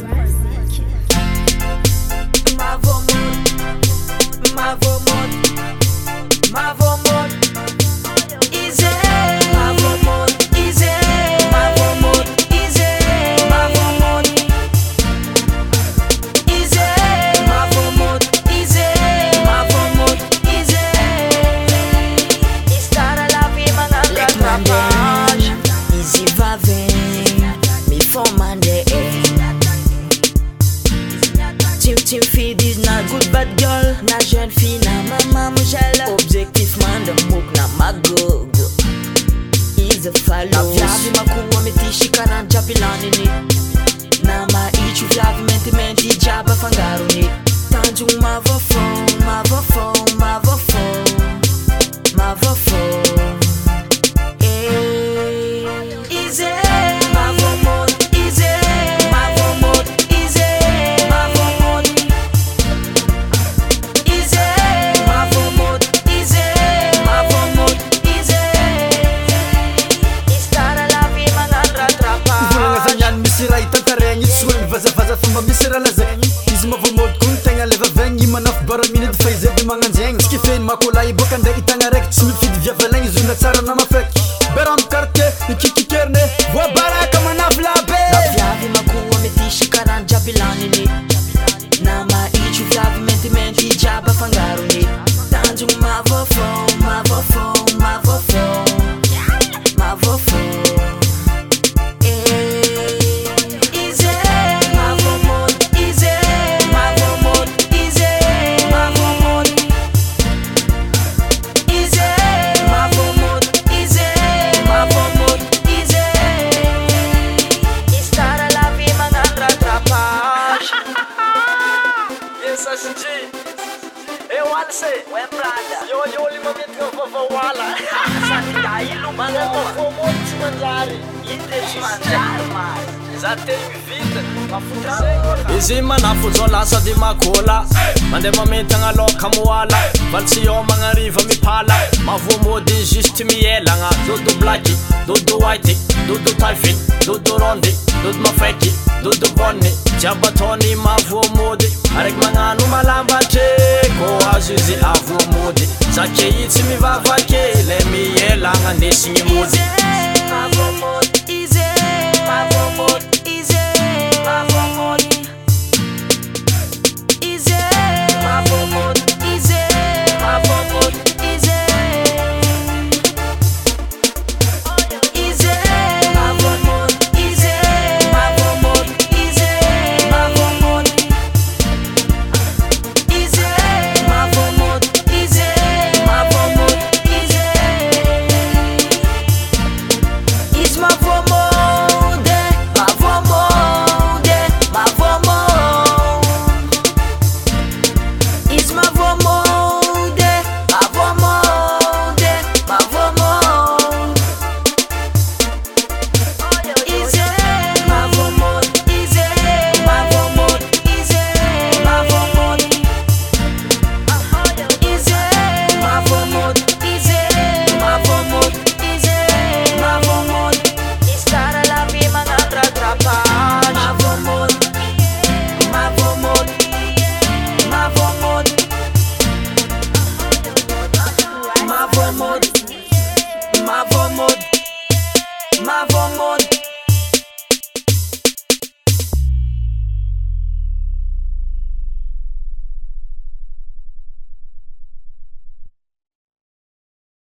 West. West. nan good bad girl Nan jwen fi nan maman mou jel Objektif man dem mouk nan magog Ize falos Na vyavi makuwa me tishika nan japilani ni Na maichu vyavi menti menti jaba fangaruni Tanjung mavafon, mavafon, mavafon ma misy rana zegny izy mavamaodokony tegna levavegny imanafy bara minite fa izyady magnanjagny sikifeiny makola io bôka andey hitagna raiky tsy mifidy diavalaigny izy ona tsaranamapety beramy karte ikiki SG Eu alse we brada Yo yo lima metka vava wala Sani dailu Mana tafo mo chmanjari Ite o man izao aneanalomoaa valseomanariva mipala avômôdy just mielana ôdoblak dôdo hit ôoiôodôa doobo jiabtony mavoamôdy araiky manano malambatre koazo iz avmôdy zake i tsy mivavake la mielananisiny moy